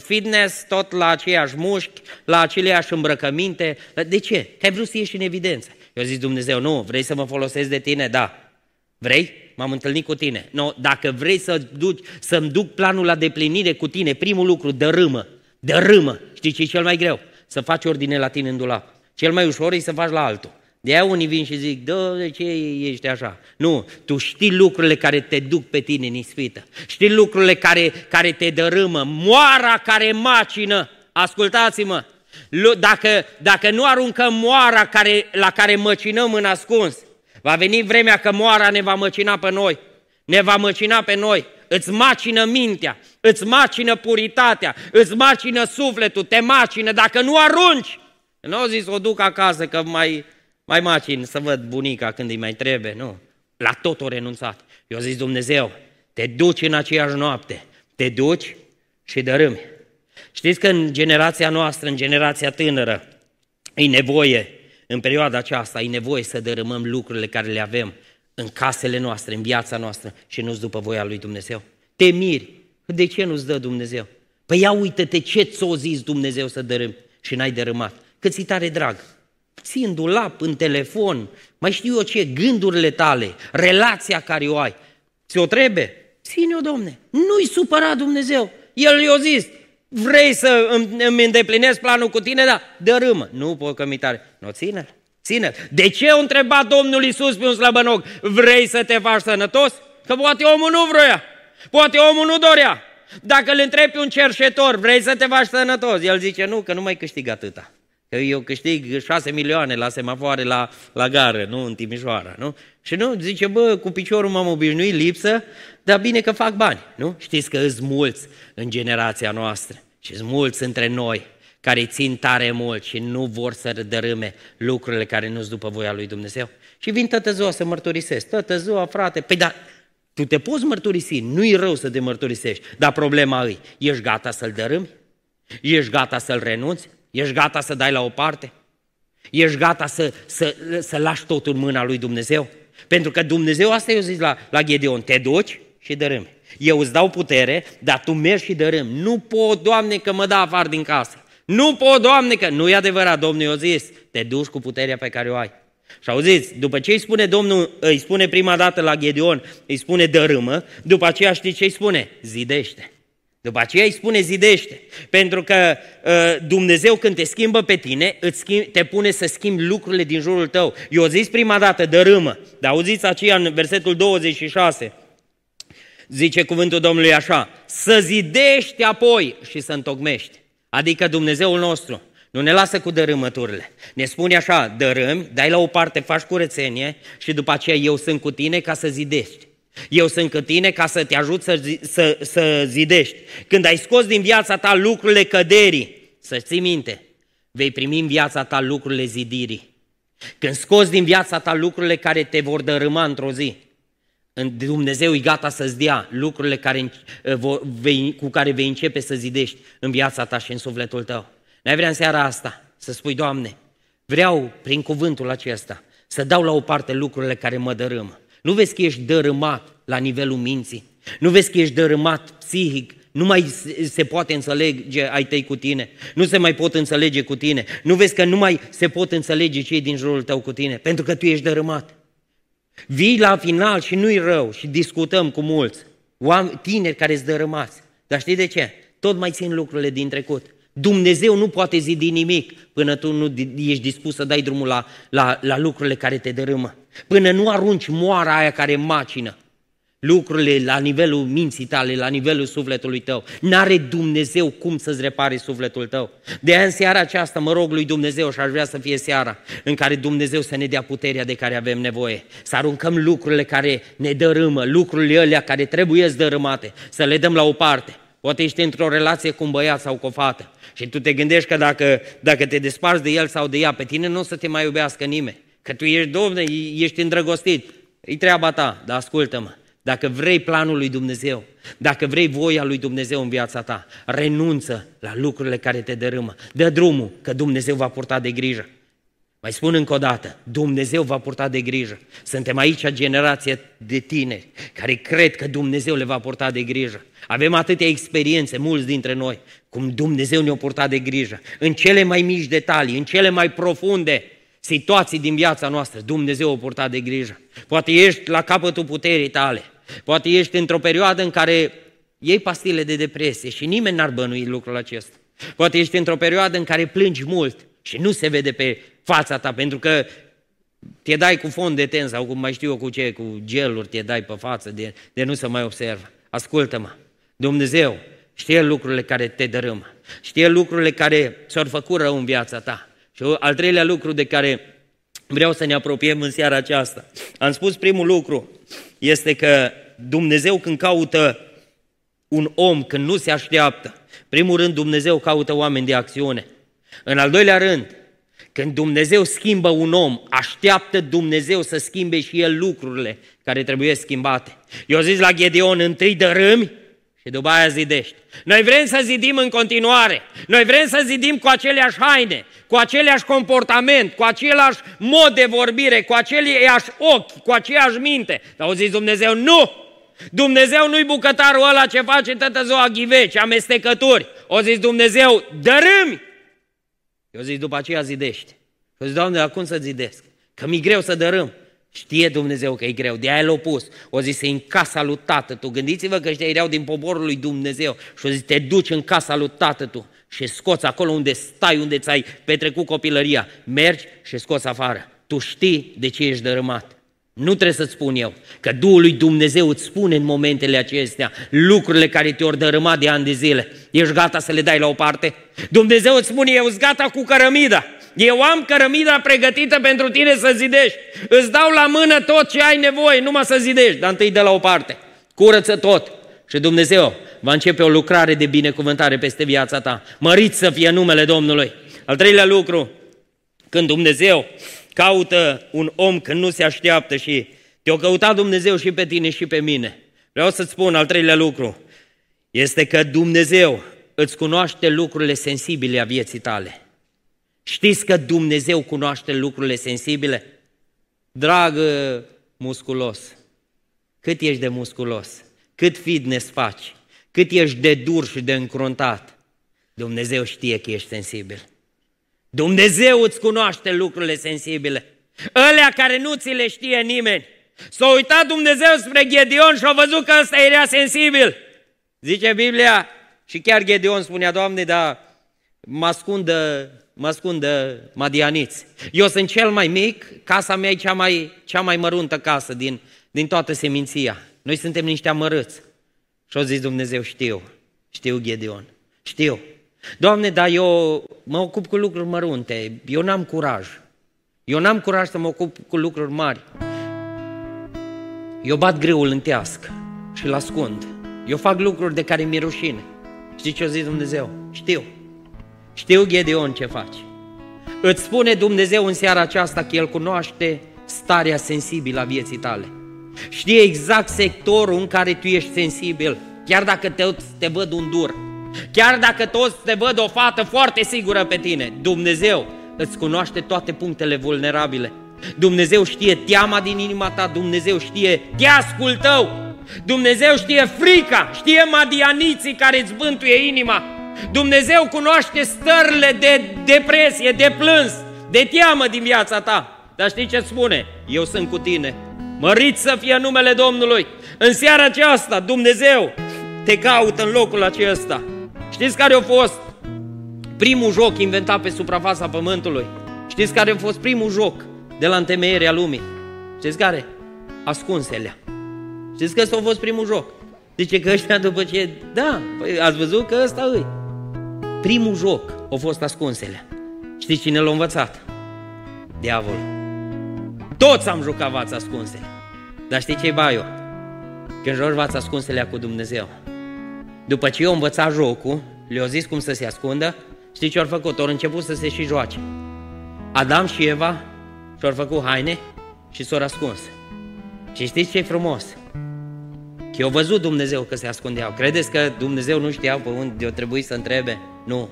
fitness, tot la aceiași mușchi, la aceleași îmbrăcăminte. De ce? Că ai vrut să ieși în evidență. Eu zic Dumnezeu, nu, vrei să mă folosesc de tine? Da. Vrei? M-am întâlnit cu tine. No, dacă vrei să duci, să-mi duc planul la deplinire cu tine, primul lucru, dărâmă. Dărâmă. Știi ce e cel mai greu? Să faci ordine la tine în dulap. Cel mai ușor e să faci la altul. De aia unii vin și zic, da, de ce ești așa? Nu, tu știi lucrurile care te duc pe tine în ispită. Știi lucrurile care, care te dărâmă, moara care macină. Ascultați-mă, dacă, dacă nu aruncăm moara care, la care măcinăm în ascuns, va veni vremea că moara ne va măcina pe noi. Ne va măcina pe noi. Îți macină mintea, îți macină puritatea, îți macină sufletul, te macină. Dacă nu arunci, nu au zis o duc acasă că mai, mai macin să văd bunica când îi mai trebuie, nu. La tot o renunțat. Eu zis Dumnezeu, te duci în aceeași noapte, te duci și dărâmi. Știți că în generația noastră, în generația tânără, e nevoie, în perioada aceasta, e nevoie să dărâmăm lucrurile care le avem în casele noastre, în viața noastră și nu-ți după voia lui Dumnezeu. Te miri. De ce nu-ți dă Dumnezeu? Păi ia uite-te ce ți-o zis Dumnezeu să dărâm și n-ai dărâmat. Cât ți tare drag. Ții în dulap, în telefon, mai știu eu ce, gândurile tale, relația care o ai. Ți-o trebuie? Ține-o, domne. Nu-i supăra Dumnezeu. El i-a zis, vrei să îmi îndeplinesc planul cu tine, da, dărâmă. Nu, pocămitare. Nu, ține ține De ce a întrebat Domnul Iisus pe un slăbănoc, vrei să te faci sănătos? Că poate omul nu vrea, poate omul nu dorea. Dacă îl întrebi pe un cerșetor, vrei să te faci sănătos? El zice, nu, că nu mai câștig atâta. Că eu câștig 6 milioane la semafoare la, la gară, nu în Timișoara, nu? Și nu, zice, bă, cu piciorul m-am obișnuit, lipsă, dar bine că fac bani, nu? Știți că îți mulți în generația noastră și îți mulți între noi care țin tare mult și nu vor să dărâme lucrurile care nu-s după voia lui Dumnezeu. Și vin tătă ziua să mărturisesc. Tătă ziua, frate, păi da, tu te poți mărturisi, nu-i rău să te mărturisești, dar problema îi, ești gata să-l dărâmi? Ești gata să-l renunți? Ești gata să dai la o parte? Ești gata să, să, să lași totul în mâna lui Dumnezeu? Pentru că Dumnezeu, asta eu zis la, la Gedeon, te duci și dărâmi. Eu îți dau putere, dar tu mergi și dărâmi. Nu pot, Doamne, că mă dă afară din casă. Nu pot, Doamne, că nu e adevărat, Domnul i-a zis, te duci cu puterea pe care o ai. Și auziți, după ce îi spune Domnul, îi spune prima dată la Gedeon, îi spune dărâmă, după aceea știi ce îi spune? Zidește. După aceea îi spune zidește. Pentru că uh, Dumnezeu când te schimbă pe tine, îți schimb, te pune să schimbi lucrurile din jurul tău. Eu zis prima dată dărâmă, dar auziți aceea în versetul 26, zice cuvântul Domnului așa, să zidești apoi și să întocmești. Adică Dumnezeul nostru nu ne lasă cu dărâmăturile. Ne spune așa, dărâmi, dai la o parte, faci curățenie și după aceea eu sunt cu tine ca să zidești. Eu sunt cu tine ca să te ajut să, să, să zidești. Când ai scos din viața ta lucrurile căderii, să ții minte, vei primi în viața ta lucrurile zidirii. Când scoți din viața ta lucrurile care te vor dărâma într-o zi, Dumnezeu e gata să-ți dea lucrurile care, cu care vei începe să zidești în viața ta și în sufletul tău. Noi vrea în seara asta să spui, Doamne, vreau prin cuvântul acesta să dau la o parte lucrurile care mă dărâmă. Nu vezi că ești dărâmat la nivelul minții? Nu vezi că ești dărâmat psihic? Nu mai se poate înțelege ai tăi cu tine. Nu se mai pot înțelege cu tine. Nu vezi că nu mai se pot înțelege cei din jurul tău cu tine, pentru că tu ești dărâmat. Vii la final și nu-i rău și discutăm cu mulți, oameni, tineri care îți dărâmați. Dar știi de ce? Tot mai țin lucrurile din trecut. Dumnezeu nu poate zidi nimic până tu nu ești dispus să dai drumul la, la, la lucrurile care te dărâmă. Până nu arunci moara aia care macină lucrurile la nivelul minții tale, la nivelul sufletului tău. N-are Dumnezeu cum să-ți repare sufletul tău. De aia în seara aceasta mă rog lui Dumnezeu și aș vrea să fie seara în care Dumnezeu să ne dea puterea de care avem nevoie. Să aruncăm lucrurile care ne dărâmă, lucrurile alea care trebuie dărâmate, să le dăm la o parte. Poate ești într-o relație cu un băiat sau cu o fată și tu te gândești că dacă, dacă te desparți de el sau de ea, pe tine nu o să te mai iubească nimeni. Că tu ești, domne, ești îndrăgostit. E treaba ta, dar ascultă-mă. Dacă vrei planul lui Dumnezeu, dacă vrei voia lui Dumnezeu în viața ta, renunță la lucrurile care te dărâmă. Dă drumul, că Dumnezeu va purta de grijă. Mai spun încă o dată, Dumnezeu va purta de grijă. Suntem aici generație de tineri care cred că Dumnezeu le va purta de grijă. Avem atâtea experiențe, mulți dintre noi, cum Dumnezeu ne-a purtat de grijă. În cele mai mici detalii, în cele mai profunde situații din viața noastră, Dumnezeu a purtat de grijă. Poate ești la capătul puterii tale, Poate ești într-o perioadă în care iei pastile de depresie și nimeni n-ar bănui lucrul acesta. Poate ești într-o perioadă în care plângi mult și nu se vede pe fața ta, pentru că te dai cu fond de ten sau cu mai știu eu cu ce, cu geluri te dai pe față de, de nu se mai observă. Ascultă-mă, Dumnezeu știe lucrurile care te dărâmă, știe lucrurile care ți-au făcut rău în viața ta. Și al treilea lucru de care vreau să ne apropiem în seara aceasta. Am spus primul lucru, este că Dumnezeu când caută un om, când nu se așteaptă, primul rând Dumnezeu caută oameni de acțiune. În al doilea rând, când Dumnezeu schimbă un om, așteaptă Dumnezeu să schimbe și el lucrurile care trebuie schimbate. Eu zis la Gedeon, întâi dărâmi și după aia zidești. Noi vrem să zidim în continuare. Noi vrem să zidim cu aceleași haine, cu aceleași comportament, cu același mod de vorbire, cu aceleași ochi, cu aceeași minte. Dar au zis Dumnezeu, nu! Dumnezeu nu-i bucătarul ăla ce face tătă ziua ghiveci, amestecături. O zis Dumnezeu, dărâmi! Eu zic, după aceea zidește. Și zic, Doamne, acum să zidesc? Că mi-e greu să dărâm. Știe Dumnezeu că e greu, de aia l-a pus. O zis, în casa lui tată tu. Gândiți-vă că ăștia erau din poporul lui Dumnezeu. Și o zis, te duci în casa lui tată tu și scoți acolo unde stai, unde ți-ai petrecut copilăria. Mergi și scoți afară. Tu știi de ce ești dărâmat. Nu trebuie să-ți spun eu, că Duhul lui Dumnezeu îți spune în momentele acestea lucrurile care te-au dărâmat de ani de zile. Ești gata să le dai la o parte? Dumnezeu îți spune, eu sunt gata cu cărămida. Eu am cărămida pregătită pentru tine să zidești. Îți dau la mână tot ce ai nevoie, numai să zidești, dar întâi de la o parte. Curăță tot. Și Dumnezeu va începe o lucrare de binecuvântare peste viața ta. Mărit să fie numele Domnului. Al treilea lucru, când Dumnezeu caută un om când nu se așteaptă și te-o căuta Dumnezeu și pe tine și pe mine. Vreau să-ți spun al treilea lucru, este că Dumnezeu îți cunoaște lucrurile sensibile a vieții tale. Știți că Dumnezeu cunoaște lucrurile sensibile? Dragă musculos, cât ești de musculos, cât fitness faci, cât ești de dur și de încruntat, Dumnezeu știe că ești sensibil. Dumnezeu îți cunoaște lucrurile sensibile. Ălea care nu ți le știe nimeni. S-a uitat Dumnezeu spre Gedeon și a văzut că ăsta era sensibil. Zice Biblia, și chiar Gedeon spunea, Doamne, dar mă ascundă, mă ascundă madianiți. Eu sunt cel mai mic, casa mea e cea mai, cea mai măruntă casă din, din toată seminția. Noi suntem niște amărâți. Și-a zis Dumnezeu, știu, știu Gedeon, știu. Doamne, dar eu mă ocup cu lucruri mărunte, eu n-am curaj. Eu n-am curaj să mă ocup cu lucruri mari. Eu bat greul în teasc și îl ascund. Eu fac lucruri de care mi-e rușine. Știți ce a zis Dumnezeu? Știu. Știu, Gedeon, ce faci. Îți spune Dumnezeu în seara aceasta că El cunoaște starea sensibilă a vieții tale. Știe exact sectorul în care tu ești sensibil, chiar dacă te, te văd un dur, Chiar dacă toți te văd o fată foarte sigură pe tine, Dumnezeu îți cunoaște toate punctele vulnerabile. Dumnezeu știe teama din inima ta, Dumnezeu știe teascul tău, Dumnezeu știe frica, știe madianiții care îți bântuie inima, Dumnezeu cunoaște stările de depresie, de plâns, de teamă din viața ta. Dar știi ce spune? Eu sunt cu tine. Mărit să fie numele Domnului. În seara aceasta Dumnezeu te caută în locul acesta. Știți care a fost primul joc inventat pe suprafața Pământului? Știți care a fost primul joc de la întemeierea lumii? Știți care? Ascunselea. Știți că ăsta a fost primul joc? Zice că ăștia după ce... Da, păi ați văzut că ăsta îi. Primul joc a fost ascunselea. Știți cine l-a învățat? Diavolul. Toți am jucat vața ascunsele. Dar știi ce-i baiul? Când joci vața ascunselea cu Dumnezeu, după ce eu învățat jocul, le-au zis cum să se ascundă, știi ce au făcut? Au început să se și joace. Adam și Eva și-au făcut haine și s-au ascuns. Și știți ce e frumos? Că au văzut Dumnezeu că se ascundeau. Credeți că Dumnezeu nu știa pe unde o trebuie să întrebe? Nu.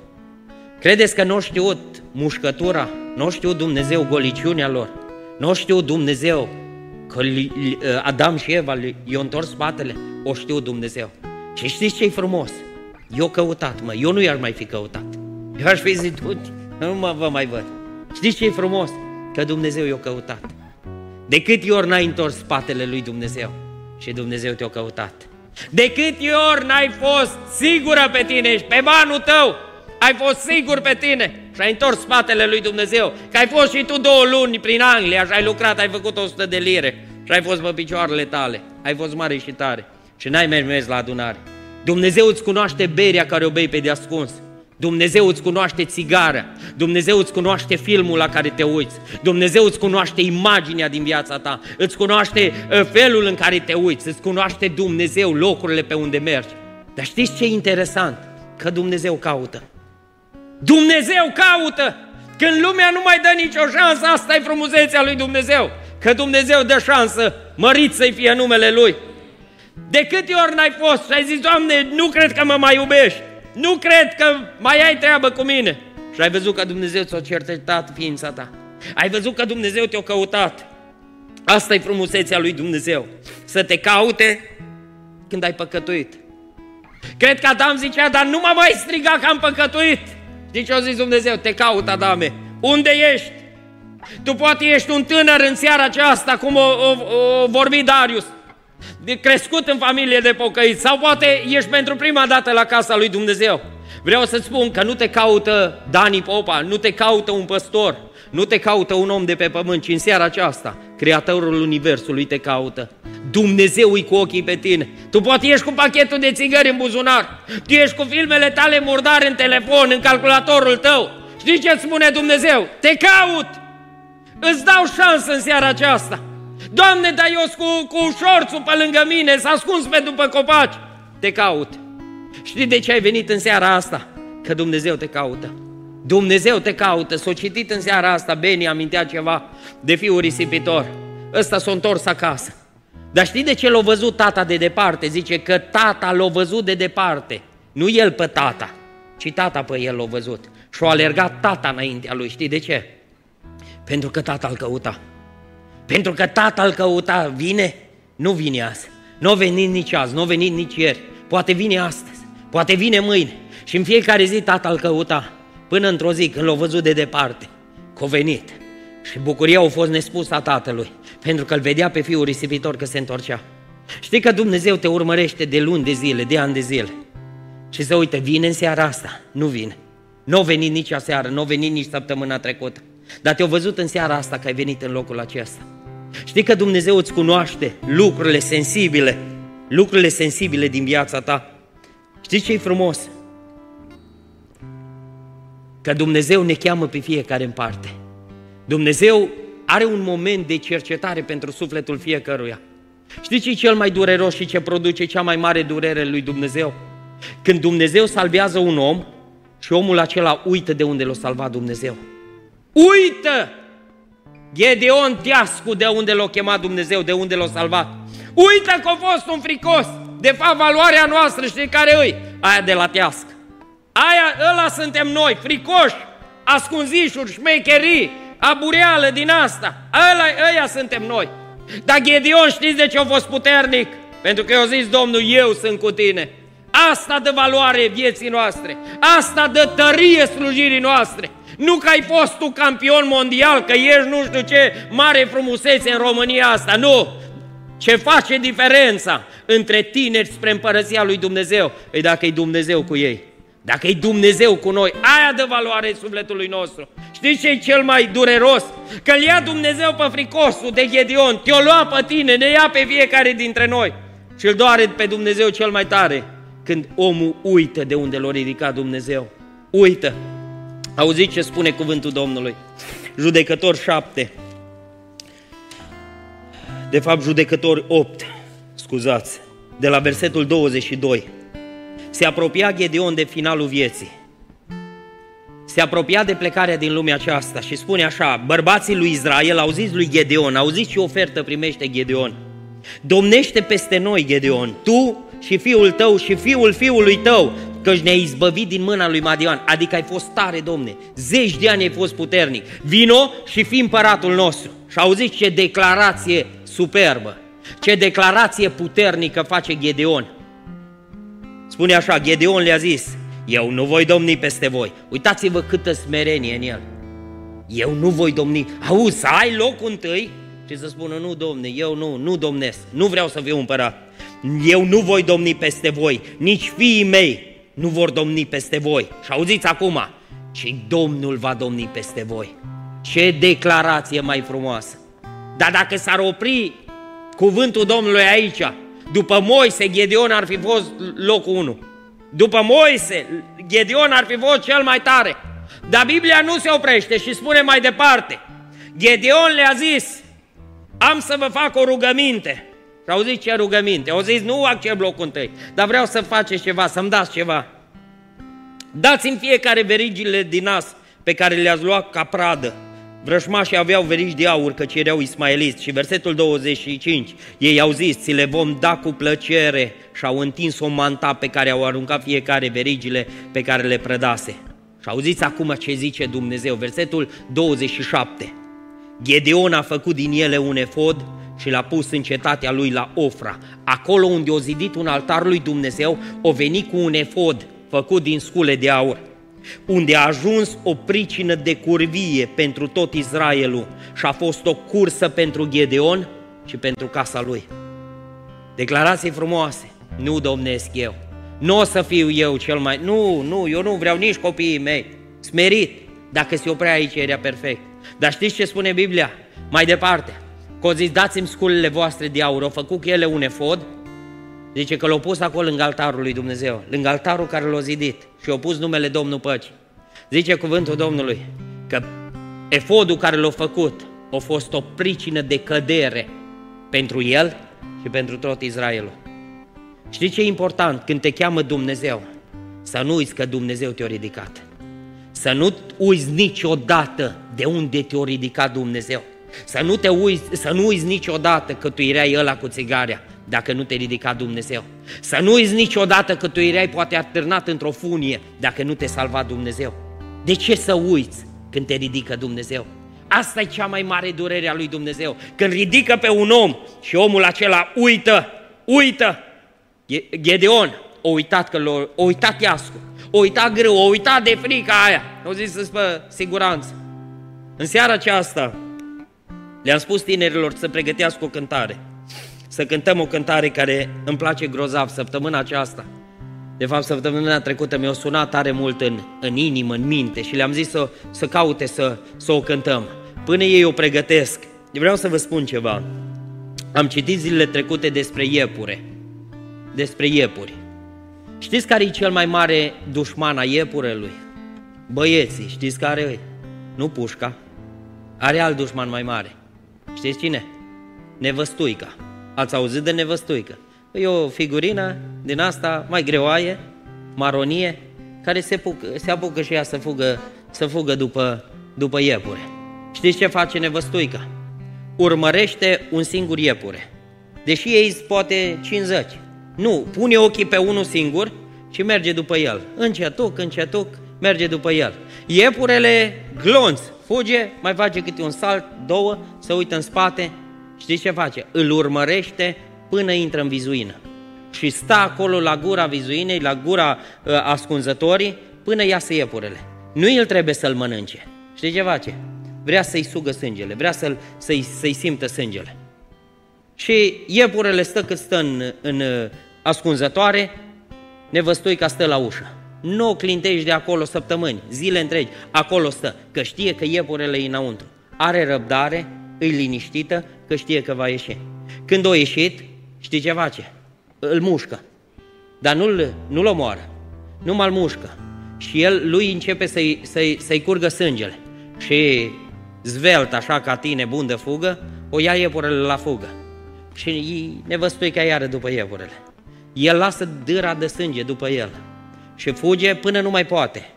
Credeți că nu știut mușcătura? Nu știu Dumnezeu goliciunea lor? Nu știu Dumnezeu că Adam și Eva i-au întors spatele? O știu Dumnezeu. Și știți ce-i frumos? Eu căutat, mă, eu nu i-aș mai fi căutat. Eu aș fi zis, nu mă vă mai văd. Știți ce-i frumos? Că Dumnezeu i-a căutat. De câte ori n-ai întors spatele lui Dumnezeu și Dumnezeu te-a căutat. De câte ori n-ai fost sigură pe tine și pe banul tău Ai fost sigur pe tine și ai întors spatele lui Dumnezeu. Că ai fost și tu două luni prin Anglia și ai lucrat, ai făcut 100 de lire și ai fost pe picioarele tale. Ai fost mare și tare și n-ai mers la adunare. Dumnezeu îți cunoaște berea care o bei pe deascuns. Dumnezeu îți cunoaște țigară, Dumnezeu îți cunoaște filmul la care te uiți, Dumnezeu îți cunoaște imaginea din viața ta, îți cunoaște uh, felul în care te uiți, îți cunoaște Dumnezeu locurile pe unde mergi. Dar știți ce e interesant? Că Dumnezeu caută. Dumnezeu caută! Când lumea nu mai dă nicio șansă, asta e frumusețea lui Dumnezeu. Că Dumnezeu dă șansă, mărit să-i fie numele Lui. De câte ori n-ai fost și ai zis, Doamne, nu cred că mă mai iubești, nu cred că mai ai treabă cu mine. Și ai văzut că Dumnezeu ți-a cercetat ființa ta. Ai văzut că Dumnezeu te-a căutat. Asta e frumusețea lui Dumnezeu. Să te caute când ai păcătuit. Cred că Adam zicea, dar nu mă mai striga că am păcătuit. Știi ce a zis Dumnezeu? Te caut, Adame. Unde ești? Tu poate ești un tânăr în seara aceasta, cum o, o, o vorbi Darius, de crescut în familie de pocăiți, sau poate ești pentru prima dată la casa lui Dumnezeu. Vreau să-ți spun că nu te caută Dani Popa, nu te caută un păstor, nu te caută un om de pe pământ, ci în seara aceasta, Creatorul Universului te caută. Dumnezeu e cu ochii pe tine. Tu poate ești cu pachetul de țigări în buzunar, tu ești cu filmele tale murdare în telefon, în calculatorul tău. Știi ce spune Dumnezeu? Te caut! Îți dau șansă în seara aceasta. Doamne, dar eu cu, cu șorțul pe lângă mine, s-a ascuns pe după copaci. Te caut. Știi de ce ai venit în seara asta? Că Dumnezeu te caută. Dumnezeu te caută. S-a citit în seara asta, Beni amintea ceva de fiul risipitor. Ăsta s-a întors acasă. Dar știi de ce l-a văzut tata de departe? Zice că tata l-a văzut de departe. Nu el pe tata, ci tata pe el l-a văzut. Și a alergat tata înaintea lui. Știi de ce? Pentru că tata îl căuta. Pentru că tata îl căuta. Vine? Nu vine azi. Nu a venit nici azi, nu a venit nici ieri. Poate vine astăzi, poate vine mâine. Și în fiecare zi tata îl căuta. Până într-o zi, când l-a văzut de departe, că a venit. Și bucuria a fost nespusă a tatălui, pentru că îl vedea pe fiul risipitor că se întorcea. Știi că Dumnezeu te urmărește de luni de zile, de ani de zile. Și să uite, vine în seara asta? Nu vine. Nu a venit nici aseară, nu a venit nici săptămâna trecută. Dar te-au văzut în seara asta că ai venit în locul acesta. Știi că Dumnezeu îți cunoaște lucrurile sensibile, lucrurile sensibile din viața ta. Știi ce e frumos? Că Dumnezeu ne cheamă pe fiecare în parte. Dumnezeu are un moment de cercetare pentru sufletul fiecăruia. Știi ce e cel mai dureros și ce produce cea mai mare durere lui Dumnezeu? Când Dumnezeu salvează un om și omul acela uită de unde l-a salvat Dumnezeu. Uită! Gedeon Teascu de unde l-a chemat Dumnezeu, de unde l-a salvat. Uită că a fost un fricos. De fapt, valoarea noastră, știi care îi? Aia de la Tească. Aia, ăla suntem noi, fricoși, ascunzișuri, șmecherii, abureală din asta. Ăla, ăia suntem noi. Dar Gedeon știți de ce a fost puternic? Pentru că i-a zis Domnul, eu sunt cu tine. Asta dă valoare vieții noastre. Asta dă tărie slujirii noastre. Nu că ai fost tu campion mondial, că ești nu știu ce mare frumusețe în România asta, nu! Ce face diferența între tineri spre împărăția lui Dumnezeu? Păi dacă e Dumnezeu cu ei, dacă e Dumnezeu cu noi, aia dă valoare sufletului nostru. Știți ce e cel mai dureros? Că îl ia Dumnezeu pe fricosul de Gedeon, te-o lua pe tine, ne ia pe fiecare dintre noi. Și îl doare pe Dumnezeu cel mai tare când omul uită de unde l-a ridicat Dumnezeu. Uită. Auziți ce spune cuvântul Domnului? Judecător 7. De fapt, judecător 8, scuzați, de la versetul 22. Se apropia Gedeon de finalul vieții. Se apropia de plecarea din lumea aceasta și spune așa, bărbații lui Israel au zis lui Gedeon, au zis ce ofertă primește Gedeon. Domnește peste noi, Gedeon, tu și fiul tău și fiul fiului tău, căci ne-ai izbăvit din mâna lui Madian, adică ai fost tare, domne, zeci de ani ai fost puternic, vino și fi împăratul nostru. Și auziți ce declarație superbă, ce declarație puternică face Gedeon. Spune așa, Gedeon le-a zis, eu nu voi domni peste voi. Uitați-vă câtă smerenie în el. Eu nu voi domni. Auzi, să ai locul întâi și să spună, nu, domne, eu nu, nu domnesc, nu vreau să fiu împărat. Eu nu voi domni peste voi, nici fiii mei, nu vor domni peste voi. Și auziți acum, și Domnul va domni peste voi. Ce declarație mai frumoasă! Dar dacă s-ar opri cuvântul Domnului aici, după Moise, Gedeon ar fi fost locul 1. După Moise, Gedeon ar fi fost cel mai tare. Dar Biblia nu se oprește și spune mai departe. Gedeon le-a zis, am să vă fac o rugăminte. Și au zis ce rugăminte? Au zis, nu accept locul întâi, dar vreau să faceți ceva, să-mi dați ceva. Dați-mi fiecare verigile din nas pe care le-ați luat ca pradă. Vrășmașii aveau verigi de aur, căci erau ismaeliți. Și versetul 25, ei au zis, ți le vom da cu plăcere și au întins o manta pe care au aruncat fiecare verigile pe care le prădase. Și auziți acum ce zice Dumnezeu, versetul 27. Gedeon a făcut din ele un efod și l-a pus în cetatea lui la Ofra. Acolo unde o zidit un altar lui Dumnezeu, o veni cu un efod făcut din scule de aur, unde a ajuns o pricină de curvie pentru tot Israelul și a fost o cursă pentru Gedeon și pentru casa lui. Declarații frumoase, nu domnesc eu, nu o să fiu eu cel mai... Nu, nu, eu nu vreau nici copiii mei. Smerit. Dacă se oprea aici, era perfect. Dar știți ce spune Biblia? Mai departe. Că o zis, dați-mi sculele voastre de aur. Au făcut cu ele un efod. Zice că l-au pus acolo lângă altarul lui Dumnezeu. Lângă altarul care l-a zidit. Și au pus numele Domnul Păci. Zice cuvântul Domnului că efodul care l-a făcut a fost o pricină de cădere pentru el și pentru tot Israelul. Știți ce e important când te cheamă Dumnezeu? Să nu uiți că Dumnezeu te-a ridicat. Să nu uiți niciodată de unde te-a ridicat Dumnezeu. Să nu, te uiți, să nu uiți niciodată că tu erai ăla cu țigarea dacă nu te ridica Dumnezeu. Să nu uiți niciodată că tu erai poate atârnat într-o funie dacă nu te salva Dumnezeu. De ce să uiți când te ridică Dumnezeu? Asta e cea mai mare durere a lui Dumnezeu. Când ridică pe un om și omul acela uită, uită Gedeon o uitat că l-a, o uitat iascu, o uitat greu, o uitat de frica aia. O zis să spă siguranță. În seara aceasta le-am spus tinerilor să pregătească o cântare. Să cântăm o cântare care îmi place grozav săptămâna aceasta. De fapt, săptămâna trecută mi-a sunat tare mult în, în inimă, în minte și le-am zis să, să caute să, să o cântăm. Până ei o pregătesc, vreau să vă spun ceva. Am citit zilele trecute despre iepure despre iepuri. Știți care e cel mai mare dușman a iepurelui? Băieții, știți care e? Nu pușca. Are alt dușman mai mare. Știți cine? Nevăstuica. Ați auzit de nevăstuică? E o figurină din asta mai greoaie, maronie, care se, pucă, se apucă și ea să fugă, să fugă după, după iepure. Știți ce face nevăstuica? Urmărește un singur iepure. Deși ei poate 50. Nu, pune ochii pe unul singur și merge după el. Încetuc, încetuc, merge după el. Iepurele glonț, fuge, mai face câte un salt, două, se uită în spate. Știți ce face? Îl urmărește până intră în vizuină. Și stă acolo la gura vizuinei, la gura uh, ascunzătorii, până iasă iepurele. Nu el trebuie să-l mănânce. Știți ce face? Vrea să-i sugă sângele, vrea să-i, să-i, să-i simtă sângele. Și iepurele stă cât stă în, în ascunzătoare, nevăstoica stă la ușă. Nu o clintești de acolo săptămâni, zile întregi, acolo stă, că știe că iepurele e înăuntru. Are răbdare, îi liniștită, că știe că va ieși. Când o ieșit, știi ce face? Îl mușcă, dar nu-l, nu-l omoară, nu mă mușcă. Și el, lui începe să-i, să-i, să-i curgă sângele. Și zvelt, așa ca tine, bun de fugă, o ia iepurele la fugă. Și nevăstoica iară după iepurele el lasă dâra de sânge după el și fuge până nu mai poate.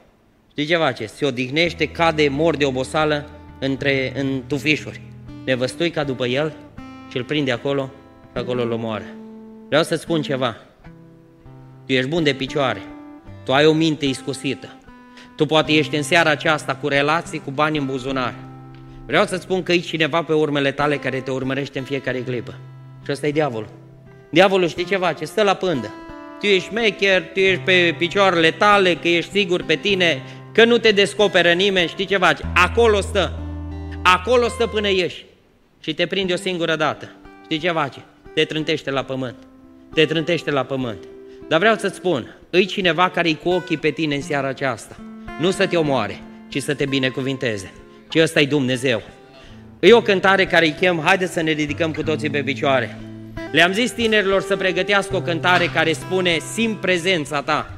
Știi ce face? Se odihnește, cade, mor de obosală între, în tufișuri. ca după el și îl prinde acolo și acolo îl omoară. Vreau să spun ceva. Tu ești bun de picioare. Tu ai o minte iscusită. Tu poate ești în seara aceasta cu relații, cu bani în buzunar. Vreau să spun că e cineva pe urmele tale care te urmărește în fiecare clipă. Și ăsta e diavolul. Diavolul știi ceva? Ce stă la pândă. Tu ești șmecher, tu ești pe picioarele tale, că ești sigur pe tine, că nu te descoperă nimeni, știi ceva? Acolo stă. Acolo stă până ieși. Și te prinde o singură dată. Știi ce face? Te trântește la pământ. Te trântește la pământ. Dar vreau să-ți spun, îi cineva care e cu ochii pe tine în seara aceasta. Nu să te omoare, ci să te binecuvinteze. Ci ăsta e Dumnezeu. E o cântare care îi chem, haideți să ne ridicăm cu toții pe picioare. Le-am zis tinerilor să pregătească o cântare care spune, simt prezența ta.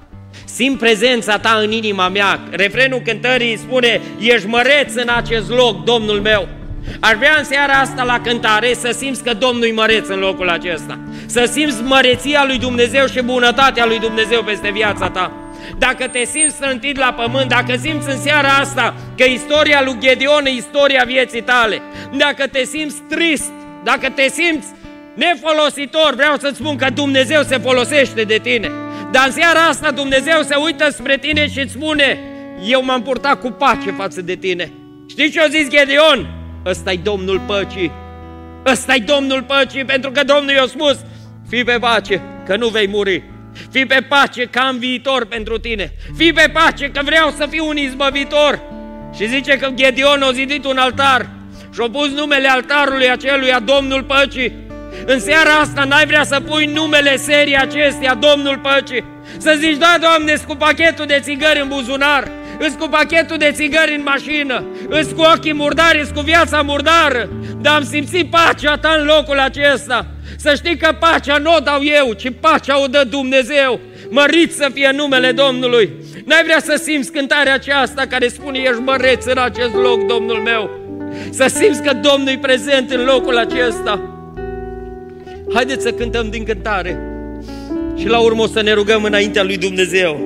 Simt prezența ta în inima mea. Refrenul cântării spune, ești măreț în acest loc, Domnul meu. Aș vrea în seara asta la cântare să simți că Domnul e măreț în locul acesta. Să simți măreția lui Dumnezeu și bunătatea lui Dumnezeu peste viața ta. Dacă te simți strântit la pământ, dacă simți în seara asta că istoria lui Gedeon e istoria vieții tale, dacă te simți trist, dacă te simți nefolositor, vreau să-ți spun că Dumnezeu se folosește de tine. Dar în seara asta Dumnezeu se uită spre tine și îți spune, eu m-am purtat cu pace față de tine. Știți ce a zis Gedeon? ăsta e Domnul păcii, ăsta e Domnul păcii, pentru că Domnul i-a spus, fii pe pace, că nu vei muri. Fii pe pace că am viitor pentru tine. Fii pe pace că vreau să fiu un izbăvitor. Și zice că Gedeon a zidit un altar și a pus numele altarului acelui a Domnul Păcii. În seara asta n-ai vrea să pui numele serii acesteia, Domnul Păcii. Să zici, da, Doamne, cu pachetul de țigări în buzunar, îți cu pachetul de țigări în mașină, îți cu ochii murdari, îți cu viața murdară, dar am simțit pacea ta în locul acesta. Să știi că pacea nu o dau eu, ci pacea o dă Dumnezeu. Mărit să fie numele Domnului. N-ai vrea să simți cântarea aceasta care spune ești măreț în acest loc, Domnul meu. Să simți că Domnul e prezent în locul acesta. Haideți să cântăm din cântare și la urmă o să ne rugăm înaintea lui Dumnezeu.